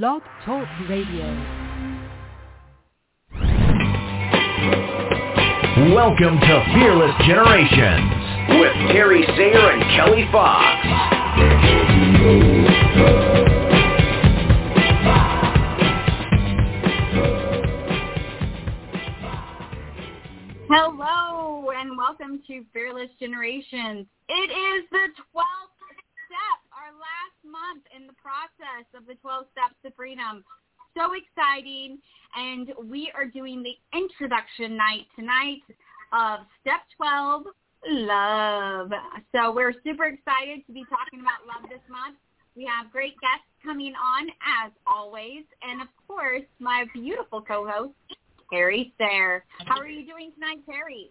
Blog Talk Radio. Welcome to Fearless Generations with Terry Sayer and Kelly Fox. Hello and welcome to Fearless Generations. It is the 12th step, our last month in the process of the 12 steps to freedom. So exciting. And we are doing the introduction night tonight of step 12, love. So we're super excited to be talking about love this month. We have great guests coming on as always. And of course, my beautiful co-host, Terry Sayre. How are you doing tonight, Terry?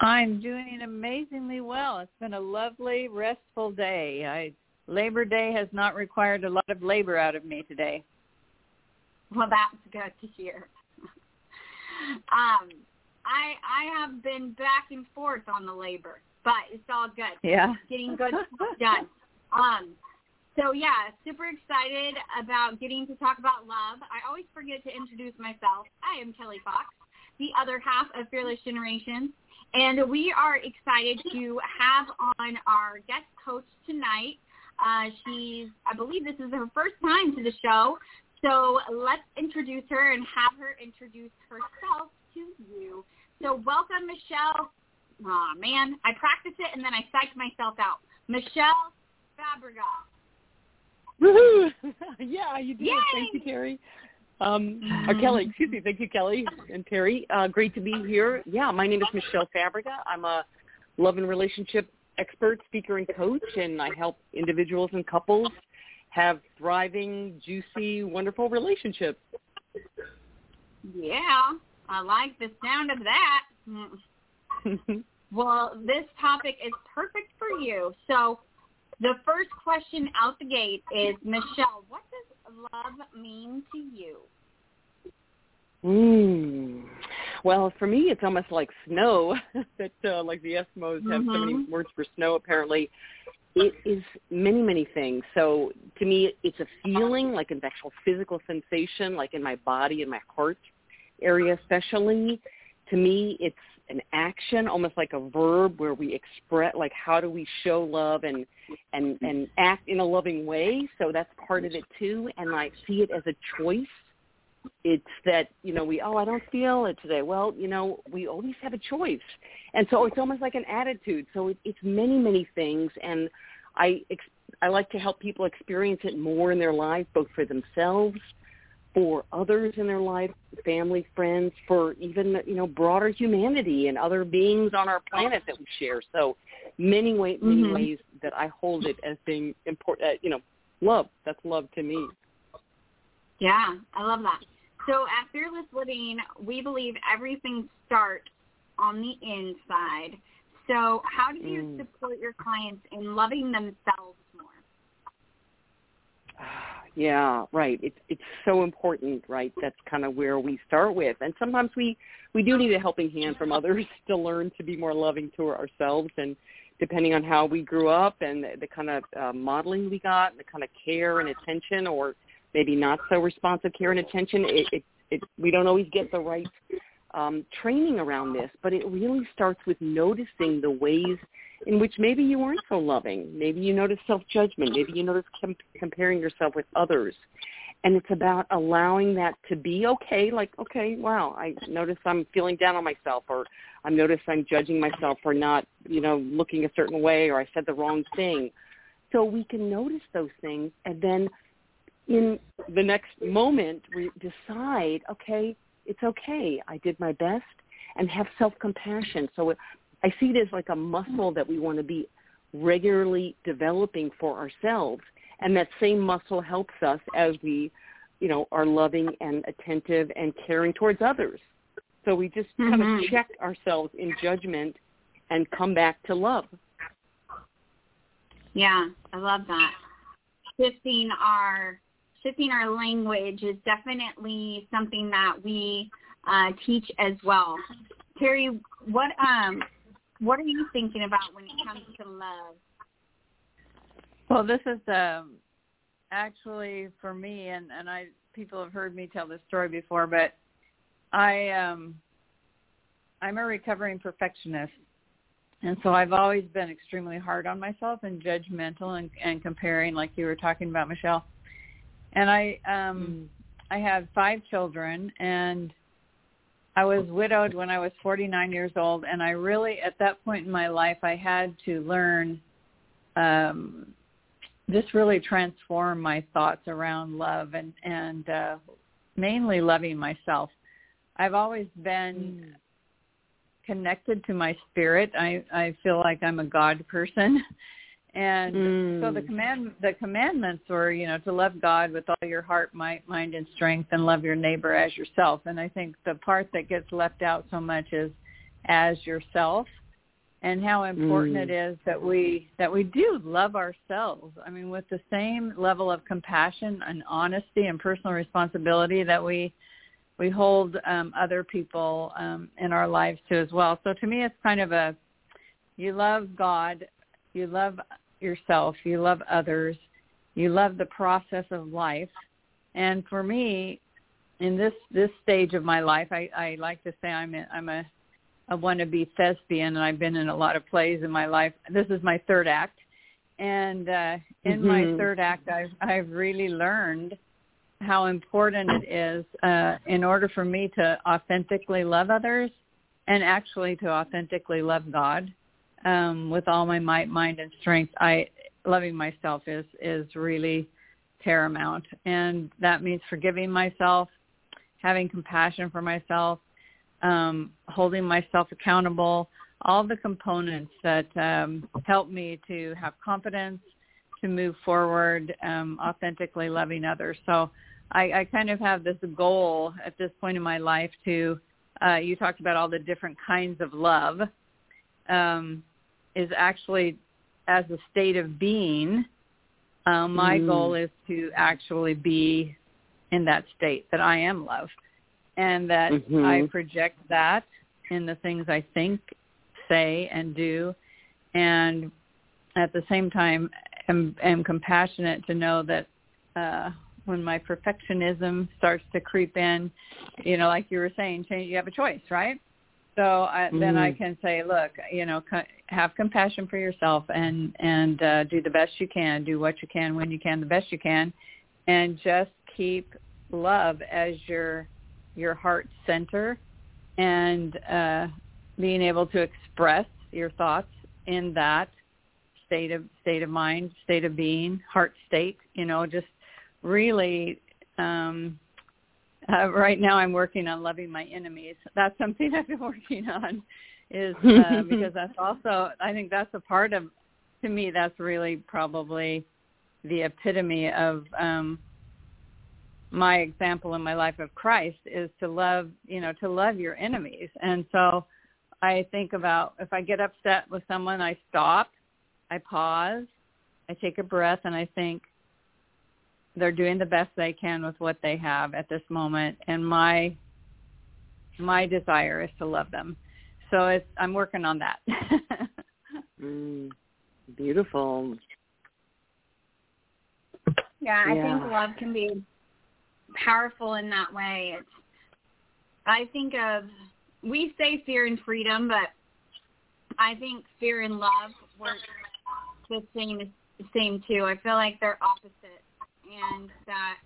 I'm doing amazingly well. It's been a lovely, restful day. I Labor Day has not required a lot of labor out of me today. Well, that's good to hear. um, I I have been back and forth on the labor, but it's all good. Yeah. Getting good stuff done. Um, so yeah, super excited about getting to talk about love. I always forget to introduce myself. I am Kelly Fox, the other half of Fearless Generations, and we are excited to have on our guest coach tonight. Uh, she's, I believe this is her first time to the show, so let's introduce her and have her introduce herself to you. So welcome, Michelle. Aw, man, I practiced it and then I psyched myself out. Michelle Fabrega. Woohoo! yeah, you did. Yay! Thank you, Terry. Um, or Kelly, excuse me. Thank you, Kelly and Terry. Uh, great to be here. Yeah, my name is Michelle Fabrega. I'm a love and relationship expert, speaker, and coach, and I help individuals and couples have thriving, juicy, wonderful relationships. Yeah, I like the sound of that. Well, this topic is perfect for you. So the first question out the gate is, Michelle, what does love mean to you? Mm. Well, for me, it's almost like snow. that uh, like the Eskimos have so many Mhm. words for snow. Apparently, it is many many things. So to me, it's a feeling, like an actual physical sensation, like in my body and my heart area, especially. To me, it's an action, almost like a verb, where we express, like how do we show love and and and act in a loving way. So that's part of it too. And I see it as a choice it's that you know we oh I don't feel it today. Well, you know we always have a choice, and so it's almost like an attitude. So it, it's many many things, and I ex- I like to help people experience it more in their life, both for themselves, for others in their life, family, friends, for even you know broader humanity and other beings on our planet that we share. So many way many Mhm. ways that I hold it as being important. Uh, you know, love. That's love to me. Yeah, I love that. So at Fearless Living, we believe everything starts on the inside. So how do you Mm. support your clients in loving themselves more? Yeah, right. It's it's so important, right? That's kind of where we start with. And sometimes we we do need a helping hand from others to learn to be more loving to ourselves and depending on how we grew up and the, the kind of uh, modeling we got, the kind of care and attention or maybe not so responsive care and attention, it, it, it we don't always get the right um, training around this, but it really starts with noticing the ways in which maybe you aren't so loving. Maybe you notice self-judgment. Maybe you notice com- comparing yourself with others. And it's about allowing that to be okay, like, okay, wow, I notice I'm feeling down on myself or I notice I'm judging myself for not, you know, looking a certain way or I said the wrong thing. So we can notice those things and then in the next moment we decide, okay, it's okay. I did my best and have self-compassion. So it, I see it as like a muscle that we want to be regularly developing for ourselves. And that same muscle helps us as we, you know, are loving and attentive and caring towards others. So we just kind Mhm. of check ourselves in judgment and come back to love. Yeah, I love that. Shifting our shifting our language is definitely something that we uh, teach as well. Terry, what um what are you thinking about when it comes to love? Well, this is um, actually for me and and I people have heard me tell this story before, but I um I'm a recovering perfectionist. And so I've always been extremely hard on myself and judgmental and, and comparing like you were talking about Michelle. And I um mm. I have five children and I was widowed when I was 49 years old and I really at that point in my life I had to learn um just really transform my thoughts around love and and uh mainly loving myself. I've always been mm connected to my spirit. I I feel like I'm a God person. And mm. so the command the commandments were, you know, to love God with all your heart, might, mind, and strength, and love your neighbor as yourself. And I think the part that gets left out so much is as yourself, and how important mm. it is that we that we do love ourselves. I mean, with the same level of compassion and honesty and personal responsibility that we we hold um, other people um, in our lives too as well. So to me, it's kind of a you love God, you love yourself, you love others, you love the process of life, and for me, in this this stage of my life, I, I like to say I'm a, I'm a a wannabe thespian, and I've been in a lot of plays in my life. This is my third act, and uh, in mm-hmm. my third act, I've I've really learned how important it is uh, in order for me to authentically love others and actually to authentically love God um, with all my might, mind, and strength. I loving myself is is really paramount, and that means forgiving myself, having compassion for myself, um, holding myself accountable. All the components that um, help me to have confidence, to move forward, um, authentically loving others. So I, I kind of have this goal at this point in my life to, uh, you talked about all the different kinds of love, um, is actually as a state of being, um, my mm. goal is to actually be in that state, that I am love, and that mm-hmm. I project that in the things I think, say, and do, and at the same time am, am compassionate to know that uh, when my perfectionism starts to creep in, you know, like you were saying, change, you have a choice, right? So I, mm. then I mm-hmm. can say, look, you know, have compassion for yourself and and uh, do the best you can, do what you can when you can, the best you can, and just keep love as your your heart center, and uh, being able to express your thoughts in that state of state of mind, state of being, heart state. You know, just really um uh, right now I'm working on loving my enemies. That's something I've been working on is uh, because that's also I think that's a part of to me that's really probably the epitome of um my example in my life of Christ is to love, you know, to love your enemies. And so I think about if I get upset with someone, I stop, I pause, I take a breath and I think, they're doing the best they can with what they have at this moment and my my desire is to love them. So it's i'm working on that. Mm, beautiful. Yeah i yeah. think love can be powerful in that way. It's i think of we say fear and freedom but i think fear and love work the same the same too. I feel like they're opposite and that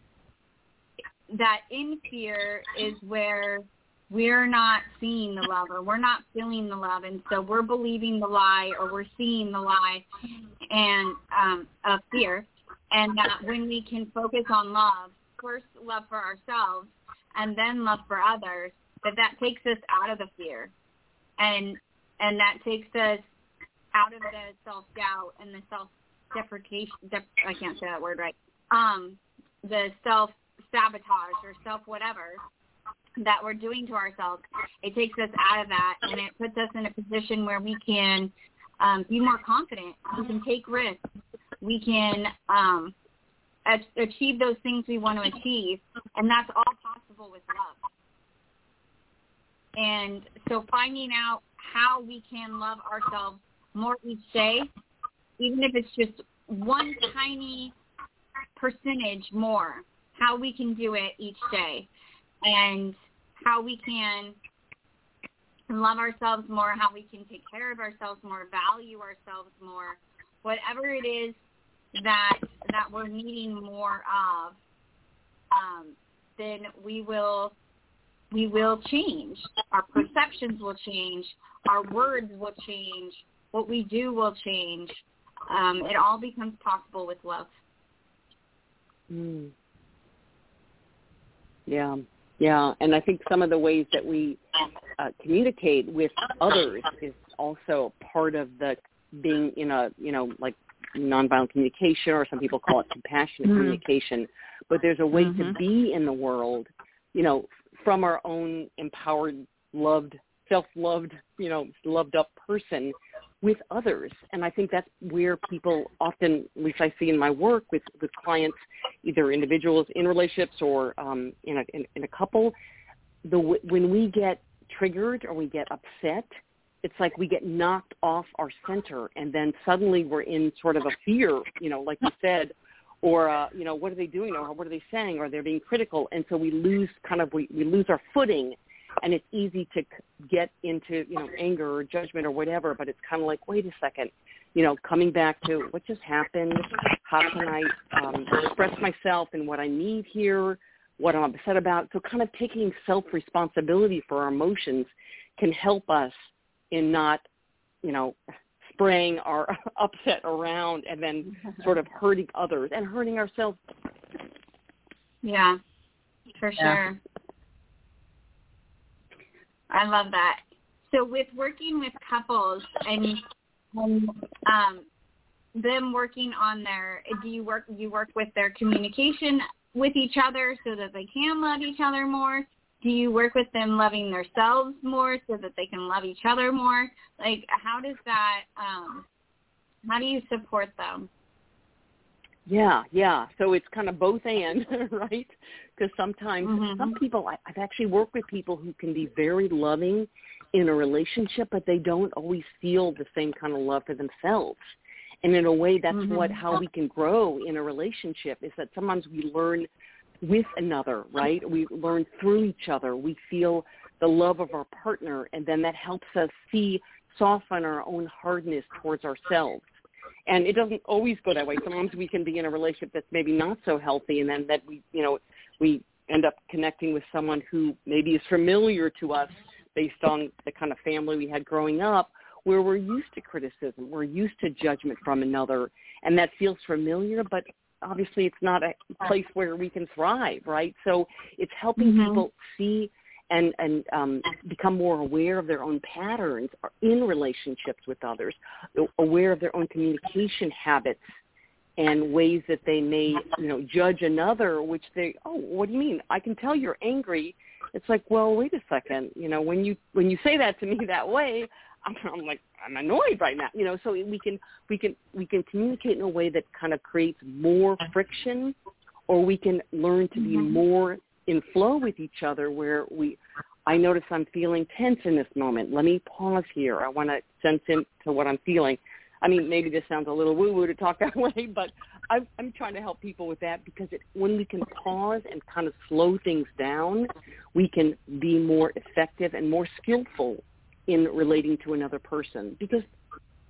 that in fear is where we're not seeing the love or we're not feeling the love and so we're believing the lie or we're seeing the lie and um of fear. And that when we can focus on love first love for ourselves and then love for others that that takes us out of the fear. And and that takes us out of the self doubt and the self deprecation dep- I can't say that word right um, the self sabotage or self whatever that we're doing to ourselves, it takes us out of that and it puts us in a position where we can um, be more confident. We can take risks. We can um, achieve those things we want to achieve, and that's all possible with love. And so finding out how we can love ourselves more each day, even if it's just one tiny percentage more, how we can do it each day, and how we can love ourselves more, how we can take care of ourselves more, value ourselves more, whatever it is that that we're needing more of, um, then we will we will change. Our perceptions will change. Our words will change. What we do will change. Um, it all becomes possible with love. Mm. Yeah, yeah, and I think some of the ways that we uh, communicate with others is also part of the being in a you know like nonviolent communication, or some people call it compassionate mm-hmm. communication. But there's a way mm-hmm. to be in the world, you know, from our own empowered, loved, self-loved, you know, loved up person with others. And I think that's where people often, at least I see in my work with, with clients, either individuals in relationships or um, in, a, in, in a couple, the when we get triggered or we get upset, it's like we get knocked off our center. And then suddenly we're in sort of a fear, you know, like you said, or uh, you know, what are they doing or what are they saying? Or they're being critical? And so we lose kind of we, we lose our footing and it's easy to get into, you know, anger or judgment or whatever, but it's kind of like, wait a second, you know, coming back to what just happened, how can I um, express myself and what I need here, what I'm upset about. So kind of taking self-responsibility for our emotions can help us in not, you know, spraying our upset around and then sort of hurting others and hurting ourselves. Yeah, for sure. I love that. So with working with couples and, um, them working on their, do you work you work with their communication with each other so that they can love each other more? do you work with them loving themselves more so that they can love each other more? Like, how does that? Um, how do you support them? Yeah, yeah. So it's kind of both and, right? Because sometimes mm-hmm. some people, I, I've actually worked with people who can be very loving in a relationship, but they don't always feel the same kind of love for themselves. And in a way, that's mm-hmm. what how we can grow in a relationship is that sometimes we learn with another, right? We learn through each other. We feel the love of our partner, and then that helps us see, soften our own hardness towards ourselves. And it doesn't always go that way. Sometimes we can be in a relationship that's maybe not so healthy, and then that we, you know, we end up connecting with someone who maybe is familiar to us based on the kind of family we had growing up, where we're used to criticism, we're used to judgment from another, and that feels familiar, but obviously it's not a place where we can thrive, right? So it's helping mm-hmm. people see and and um, become more aware of their own patterns in relationships with others, aware of their own communication habits and ways that they may you know judge another, which they oh what do you mean? I can tell you're angry. It's like well wait a second, you know when you when you say that to me that way, I'm, I'm like I'm annoyed right now, you know. So we can we can we can communicate in a way that kind of creates more friction, or we can learn to be mm-hmm. more in flow with each other. Where we, I notice I'm feeling tense in this moment. Let me pause here. I want to sense into what I'm feeling. I mean, maybe this sounds a little woo-woo to talk that way, but I'm, I'm trying to help people with that because it, when we can pause and kind of slow things down, we can be more effective and more skillful in relating to another person because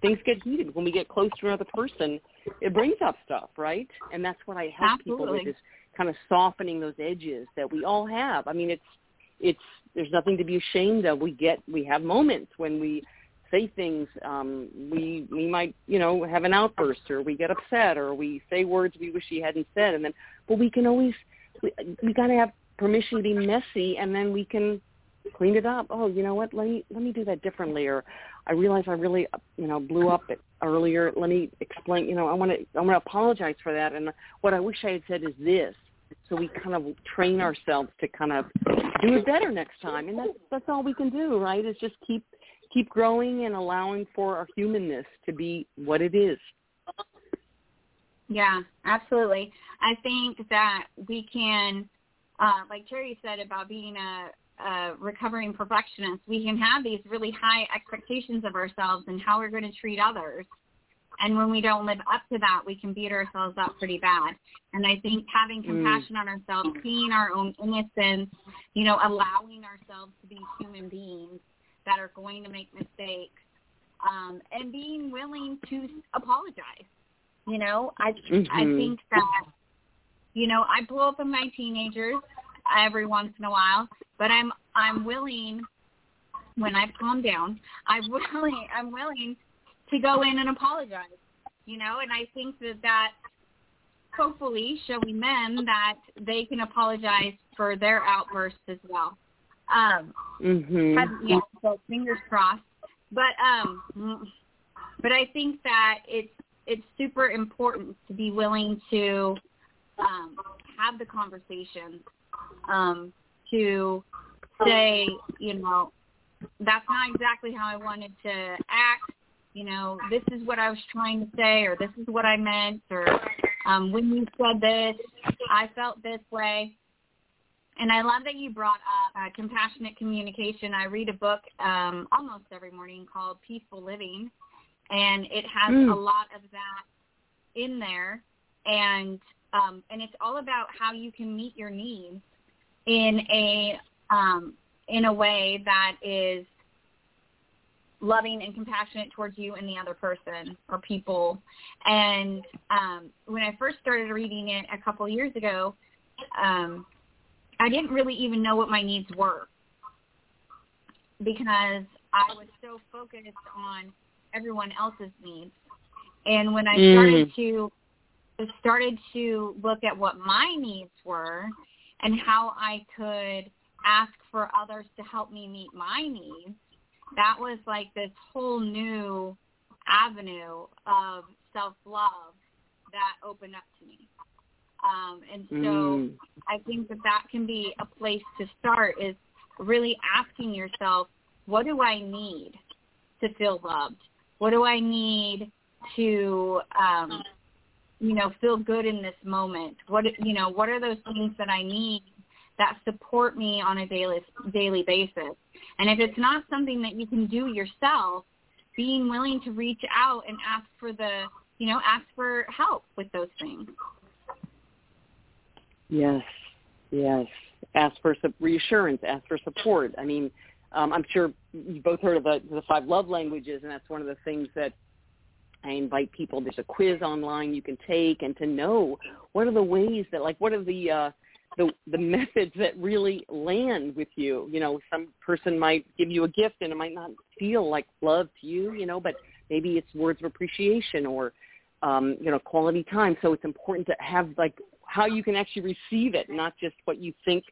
things get heated. When we get close to another person it brings up stuff right? And that's what i help Absolutely. people with is kind of softening those edges that we all have. I mean it's it's there's nothing to be ashamed of. We get we have moments when we say things um we we might you know have an outburst or we get upset or we say words we wish we hadn't said and then but we can always we, we got to have permission to be messy and then we can cleaned it up. Oh, you know what? Let me let me do that differently. Or I realize I really you know blew up earlier. Let me explain. You know, I want to I want to apologize for that. And what I wish I had said is this. So we kind of train ourselves to kind of do it better next time. And that's that's all we can do, right? Is just keep keep growing and allowing for our humanness to be what it is. Yeah, absolutely. I think that we can, uh, like Terry said about being a, uh, recovering perfectionist, we can have these really high expectations of ourselves and how we're going to treat others. And when we don't live up to that, we can beat ourselves up pretty bad. And I think having compassion mm. on ourselves, seeing our own innocence, you know, allowing ourselves to be human beings that are going to make mistakes, um, and being willing to apologize. You know, I mm-hmm. I think that you know I blow up on my teenagers every once in a while, but I'm I'm willing when I calm down, I'm willing I'm willing to go in and apologize. You know, and I think that that hopefully showing men that they can apologize for their outbursts as well. Um mhm. Yeah, so fingers crossed. But um but I think that it's it's super important to be willing to um have the conversation um to say, you know, that's not exactly how I wanted to act. You know, this is what I was trying to say, or this is what I meant, or um, when you said this, I felt this way. And I love that you brought up uh, compassionate communication. I read a book um, almost every morning called Peaceful Living, and it has mm. a lot of that in there. And um, and it's all about how you can meet your needs in a um, in a way that is loving and compassionate towards you and the other person or people. And um, when I first started reading it a couple years ago, um, I didn't really even know what my needs were because I was so focused on everyone else's needs. And when I started mm. to started to look at what my needs were and how I could ask for others to help me meet my needs, that was like this whole new avenue of self-love that opened up to me. Um, and so mm. I think that that can be a place to start is really asking yourself, what do I need to feel loved? What do I need to, um, you know, feel good in this moment? What, you know, what are those things that I need that support me on a daily daily basis. And if it's not something that you can do yourself, being willing to reach out and ask for the, you know, ask for help with those things. Yes, yes. Ask for some reassurance. Ask for support. I mean, um, I'm sure you both heard of the, the five love languages, and that's one of the things that I invite people. There's a quiz online you can take, and to know what are the ways that, like, what are the uh, the the methods that really land with you. You know, some person might give you a gift and it might not feel like love to you, you know, but maybe it's words of appreciation or um, you know, quality time. So it's important to have like how you can actually receive it, not just what you think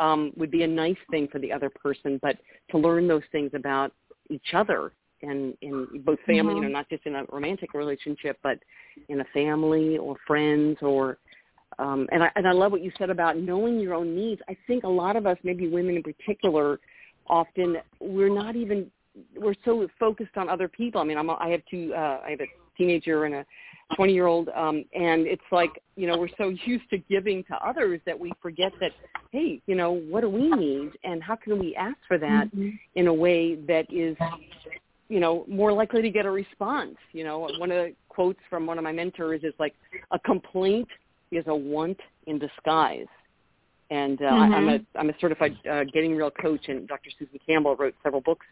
um, would be a nice thing for the other person, but to learn those things about each other and in both family, mm-hmm. you know, not just in a romantic relationship, but in a family or friends or um, and I and I love what you said about knowing your own needs. I think a lot of us, maybe women in particular, often we're not even we're so focused on other people. I mean, I'm, I have two. Uh, I have a teenager and a 20 year old, um, and it's like you know we're so used to giving to others that we forget that hey, you know, what do we need, and how can we ask for that mm-hmm. in a way that is you know more likely to get a response. You know, one of the quotes from one of my mentors is like a complaint is a want in disguise. And uh, mm-hmm. I'm a I'm a certified uh, getting real coach, and Dr. Susan Campbell wrote several books,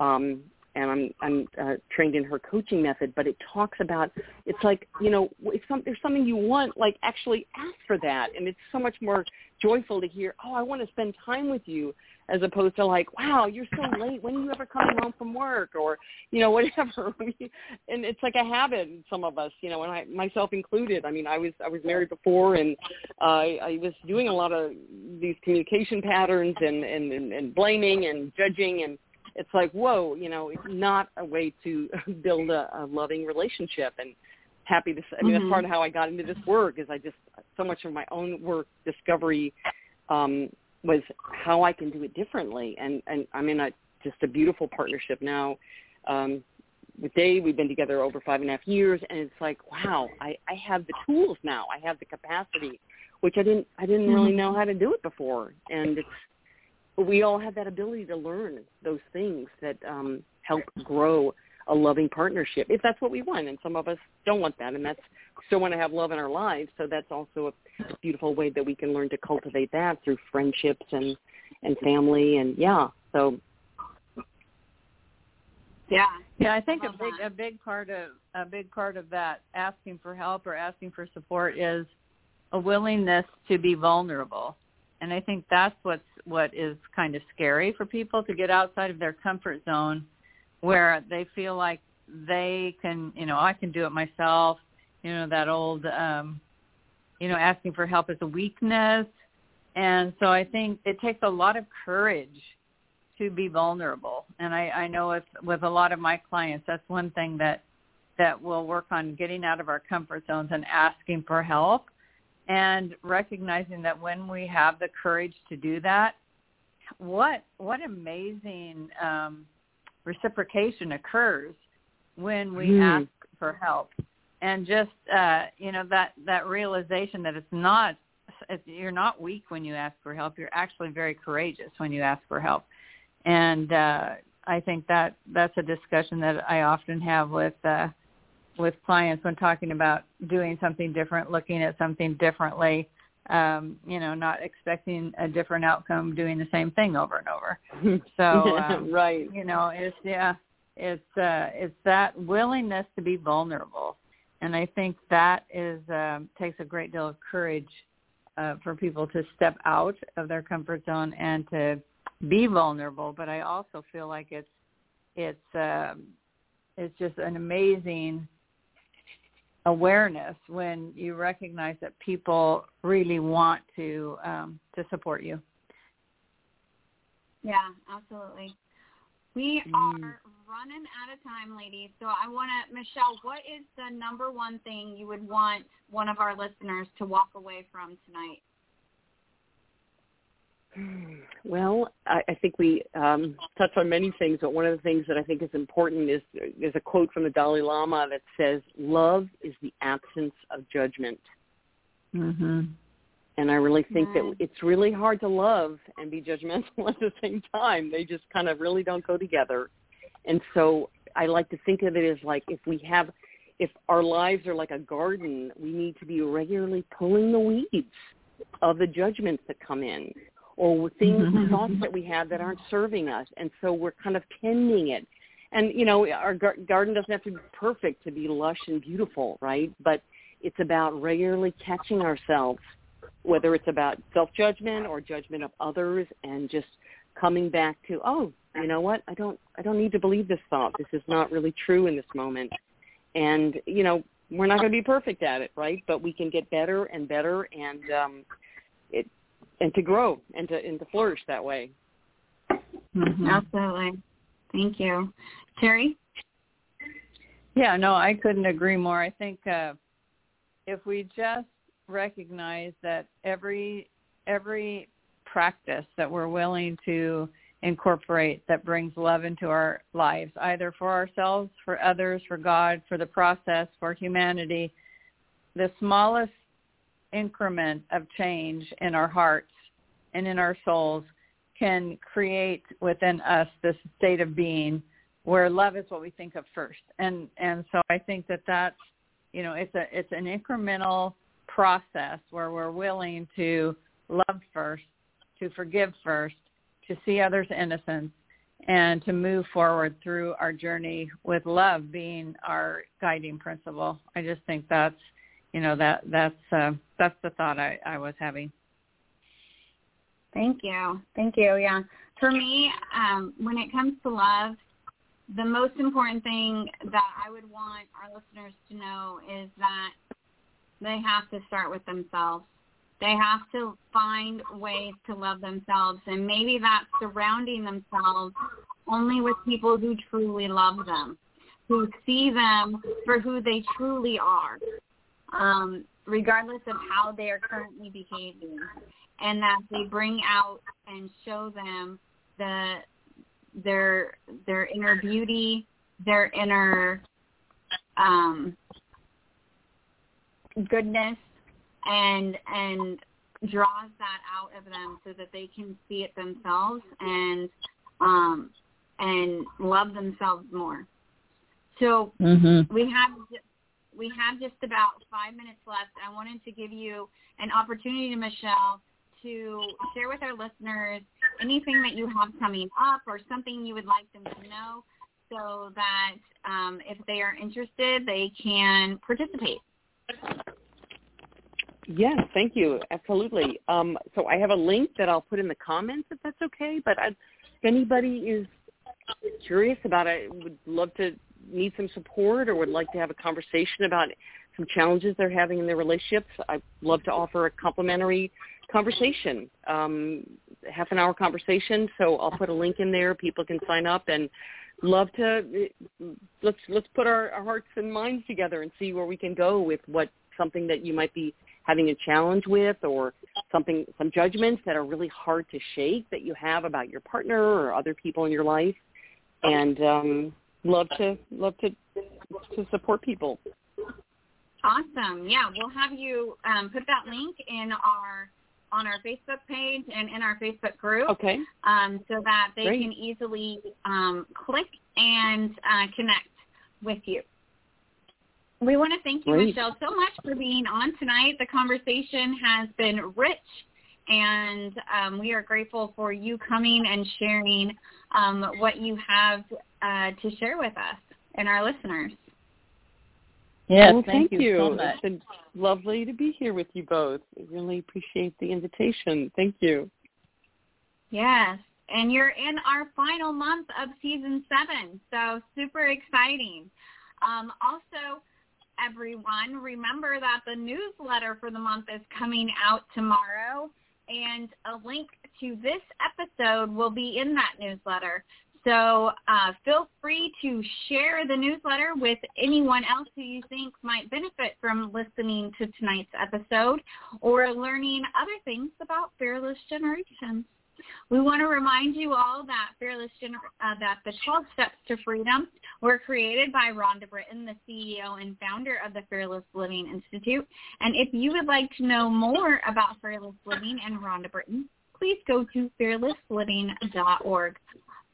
um, and I'm I'm uh, trained in her coaching method. But it talks about it's like you know if some, there's something you want, like actually ask for that, and it's so much more joyful to hear. Oh, I want to spend time with you as opposed to like, wow, you're so late. When are you ever coming home from work? Or, you know, whatever. and it's like a habit in some of us, you know, and I myself included. I mean, I was I was married before and uh, I, was doing a lot of these communication patterns and, and, and, and blaming and judging and it's like, whoa, you know, it's not a way to build a, a loving relationship and happy to I mean mm-hmm. that's part of how I got into this work is I just so much of my own work discovery um was how I can do it differently. And and I'm in a just a beautiful partnership now. Um, with Dave, we've been together over five and a half years, and it's like, wow, I, I have the tools now. I have the capacity, which I didn't I didn't really know how to do it before. And it's we all have that ability to learn those things that um, help grow a loving partnership if that's what we want and some of us don't want that and that's still want to have love in our lives so that's also a beautiful way that we can learn to cultivate that through friendships and and family and yeah so. Yeah. Yeah i think a big that. a big part of a big part of that asking for help or asking for support is a willingness to be vulnerable and i think that's what's what is kind of scary for people to get outside of their comfort zone where they feel like they can you know i can do it myself you know that old um you know asking for help is a weakness. And so i think it takes a lot of courage to be vulnerable. And i i know with with a lot of my clients that's one thing that that we'll work on getting out of our comfort zones and asking for help and recognizing that when we have the courage to do that what what amazing um reciprocation occurs when we mm. ask for help. And just uh you know that that realization that it's not it's, you're not weak when you ask for help. You're actually very courageous when you ask for help. And uh i think that that's a discussion that i often have with uh with clients when talking about doing something different looking at something differently um you know not expecting a different outcome doing the same thing over and over. So um, right. you know it's yeah it's uh it's that willingness to be vulnerable. And i think that is um takes a great deal of courage uh for people to step out of their comfort zone and to be vulnerable. But i also feel like it's it's um it's just an amazing awareness when you recognize that people really want to um, to support you. Yeah, absolutely. We mm. are running out of time, ladies. So I want to, Michelle, what is the number one thing you would want one of our listeners to walk away from tonight? Well, I, I think we um, touched on many things, but one of the things that I think is important is there's a quote from the Dalai Lama that says, "Love is the absence of judgment." Mm-hmm. And I really think yeah. that it's really hard to love and be judgmental at the same time. They just kind of really don't go together. And so I like to think of it as like if we have, if our lives are like a garden, we need to be regularly pulling the weeds of the judgments that come in or things, mm-hmm. thoughts that we have that aren't serving us, and so we're kind of tending it. And you know, our gar- garden doesn't have to be perfect to be lush and beautiful, right? But it's about regularly catching ourselves, whether it's about self-judgment or judgment of others, and just coming back to, oh, you know what? I don't, I don't need to believe this thought. This is not really true in this moment. And you know, we're not going to be perfect at it, right? But we can get better and better, and um, it and to grow and to and to flourish that way. Mm-hmm. Absolutely. Thank you, Terry. Yeah, no, I couldn't agree more. I think uh, if we just recognize that every every practice that we're willing to incorporate that brings love into our lives, either for ourselves, for others, for God, for the process, for humanity, the smallest increment of change in our hearts and in our souls can create within us this state of being where love is what we think of first. And and so I think that that's you know it's a it's an incremental process where we're willing to love first, to forgive first, to see others' innocence, and to move forward through our journey with love being our guiding principle. I just think that's you know that that's uh, that's the thought I, I was having. Thank you. Thank you. Yeah. For me, um, when it comes to love, the most important thing that I would want our listeners to know is that they have to start with themselves. They have to find ways to love themselves, and maybe that's surrounding themselves only with people who truly love them, who see them for who they truly are, um, regardless of how they are currently behaving and that they bring out and show them the their their inner beauty, their inner um, goodness, and and draws that out of them so that they can see it themselves and um, and love themselves more. So Mm-hmm. we have we have just about five minutes left. I wanted to give you an opportunity, Michelle, to share with our listeners anything that you have coming up or something you would like them to know so that um, if they are interested, they can participate. Yes, thank you. Absolutely. Um, so I have a link that I'll put in the comments if that's okay. But I, if anybody is curious about it, would love to need some support or would like to have a conversation about some challenges they're having in their relationships, I'd love to offer a complimentary conversation, um, half an hour conversation. So I'll put a link in there. People can sign up and love to let's let's put our, our hearts and minds together and see where we can go with what something that you might be having a challenge with or something some judgments that are really hard to shake that you have about your partner or other people in your life and um love to love to to support people Awesome. Yeah, we'll have you um, put that link in our on our Facebook page and in our Facebook group okay um, so that they Great. can easily um, click and uh, connect with you. We want to thank you, Great. Michelle, so much for being on tonight. The conversation has been rich, and um, we are grateful for you coming and sharing um, what you have uh, to share with us and our listeners. Yes, well, thank, you. so much. It's been lovely to be here with you both. I really appreciate the invitation. Thank you. Yes. And you're in our final month of season seven, so super exciting. Um, also, everyone, remember that the newsletter for the month is coming out tomorrow, and a link to this episode will be in that newsletter. So uh, feel free to share the newsletter with anyone else who you think might benefit from listening to tonight's episode or learning other things about Fearless Generations. We want to remind you all that Fearless Gener- uh, that the 12 Steps to Freedom were created by Rhonda Britten, the CEO and founder of the Fearless Living Institute. And if you would like to know more about Fearless Living and Rhonda Britten, please go to fearlessliving.org.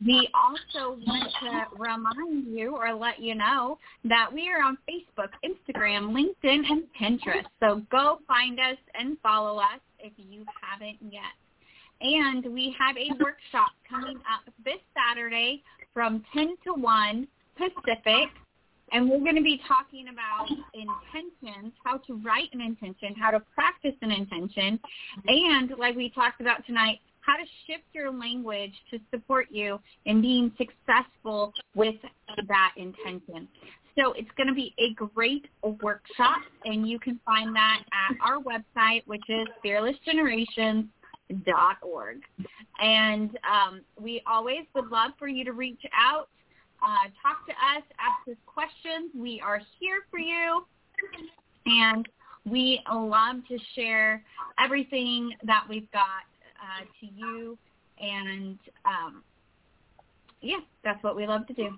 We also want to remind you or let you know that we are on Facebook, Instagram, LinkedIn, and Pinterest. So go find us and follow us if you haven't yet. And we have a workshop coming up this Saturday from 10 to 1 Pacific. And we're going to be talking about intentions, how to write an intention, how to practice an intention, and like we talked about tonight, how to shift your language to support you in being successful with that intention. So it's going to be a great workshop, and you can find that at our website, which is fearlessgenerations.org. And um, we always would love for you to reach out, uh, talk to us, ask us questions. We are here for you, and we love to share everything that we've got uh, to you. And um, yeah, that's what we love to do.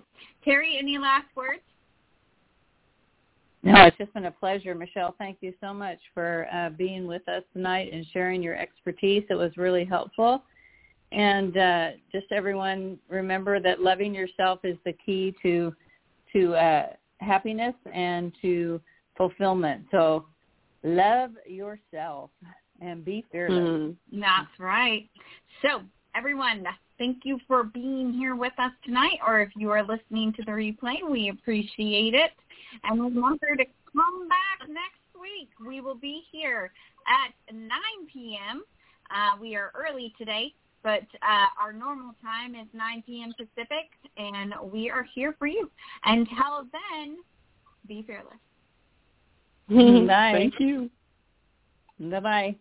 Terry, any last words? No, it's just been a pleasure, Michelle. Thank you so much for uh, being with us tonight and sharing your expertise. It was really helpful. And uh, just everyone, remember that loving yourself is the key to to uh, happiness and to fulfillment. So, love yourself and be fearless. Mm. That's right. So everyone, thank you for being here with us tonight, or if you are listening to the replay, we appreciate it. And remember to come back next week. We will be here at 9 p.m. Uh, we are early today, but uh, our normal time is 9 p.m. Pacific, and we are here for you. Until then, be fearless. Bye. Thank you. Bye-bye.